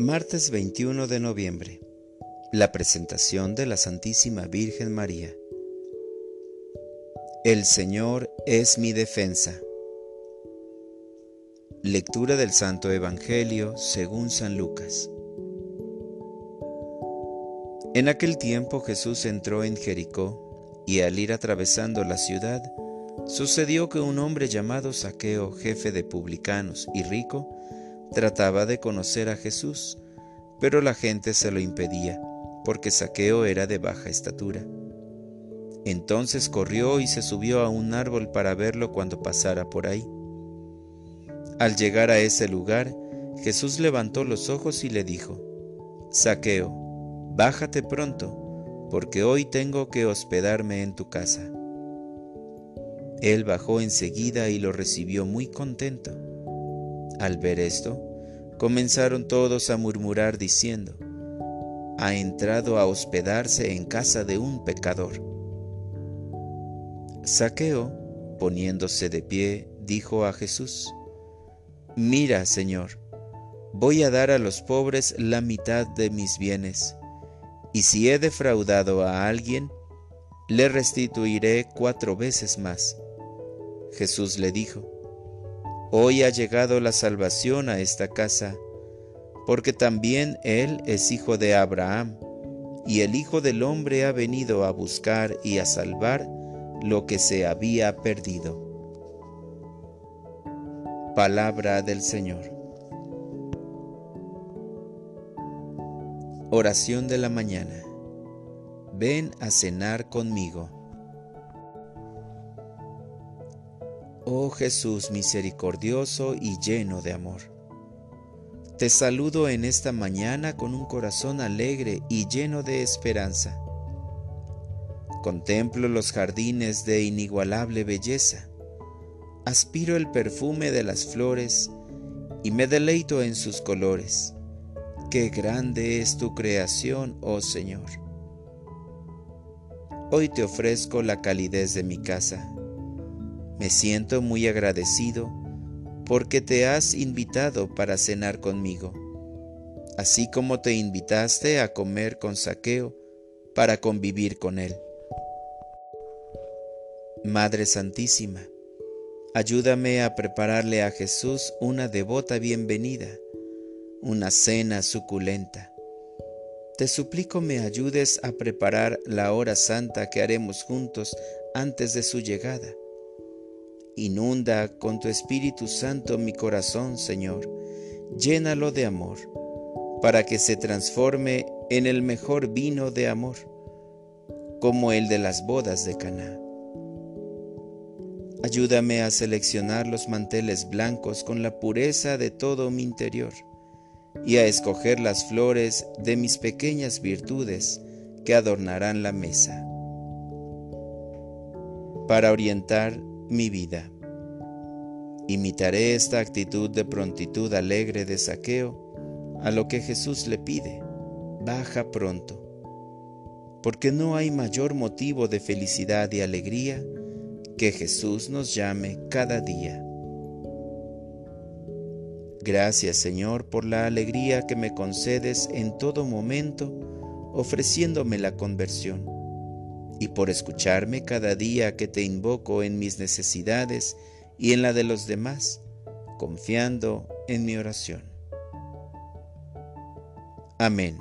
Martes 21 de noviembre. La presentación de la Santísima Virgen María. El Señor es mi defensa. Lectura del Santo Evangelio según San Lucas. En aquel tiempo Jesús entró en Jericó y al ir atravesando la ciudad, sucedió que un hombre llamado Saqueo, jefe de publicanos y rico, Trataba de conocer a Jesús, pero la gente se lo impedía, porque Saqueo era de baja estatura. Entonces corrió y se subió a un árbol para verlo cuando pasara por ahí. Al llegar a ese lugar, Jesús levantó los ojos y le dijo, Saqueo, bájate pronto, porque hoy tengo que hospedarme en tu casa. Él bajó enseguida y lo recibió muy contento. Al ver esto, comenzaron todos a murmurar diciendo, ha entrado a hospedarse en casa de un pecador. Saqueo, poniéndose de pie, dijo a Jesús, Mira, Señor, voy a dar a los pobres la mitad de mis bienes, y si he defraudado a alguien, le restituiré cuatro veces más. Jesús le dijo, Hoy ha llegado la salvación a esta casa, porque también Él es hijo de Abraham, y el Hijo del Hombre ha venido a buscar y a salvar lo que se había perdido. Palabra del Señor. Oración de la mañana. Ven a cenar conmigo. Oh Jesús misericordioso y lleno de amor. Te saludo en esta mañana con un corazón alegre y lleno de esperanza. Contemplo los jardines de inigualable belleza, aspiro el perfume de las flores y me deleito en sus colores. Qué grande es tu creación, oh Señor. Hoy te ofrezco la calidez de mi casa me siento muy agradecido porque te has invitado para cenar conmigo, así como te invitaste a comer con saqueo para convivir con él. Madre Santísima, ayúdame a prepararle a Jesús una devota bienvenida, una cena suculenta. Te suplico me ayudes a preparar la hora santa que haremos juntos antes de su llegada Inunda con tu Espíritu Santo mi corazón, Señor. Llénalo de amor, para que se transforme en el mejor vino de amor, como el de las bodas de Caná. Ayúdame a seleccionar los manteles blancos con la pureza de todo mi interior y a escoger las flores de mis pequeñas virtudes que adornarán la mesa. Para orientar mi vida. Imitaré esta actitud de prontitud alegre de saqueo a lo que Jesús le pide. Baja pronto, porque no hay mayor motivo de felicidad y alegría que Jesús nos llame cada día. Gracias Señor por la alegría que me concedes en todo momento ofreciéndome la conversión y por escucharme cada día que te invoco en mis necesidades y en la de los demás, confiando en mi oración. Amén.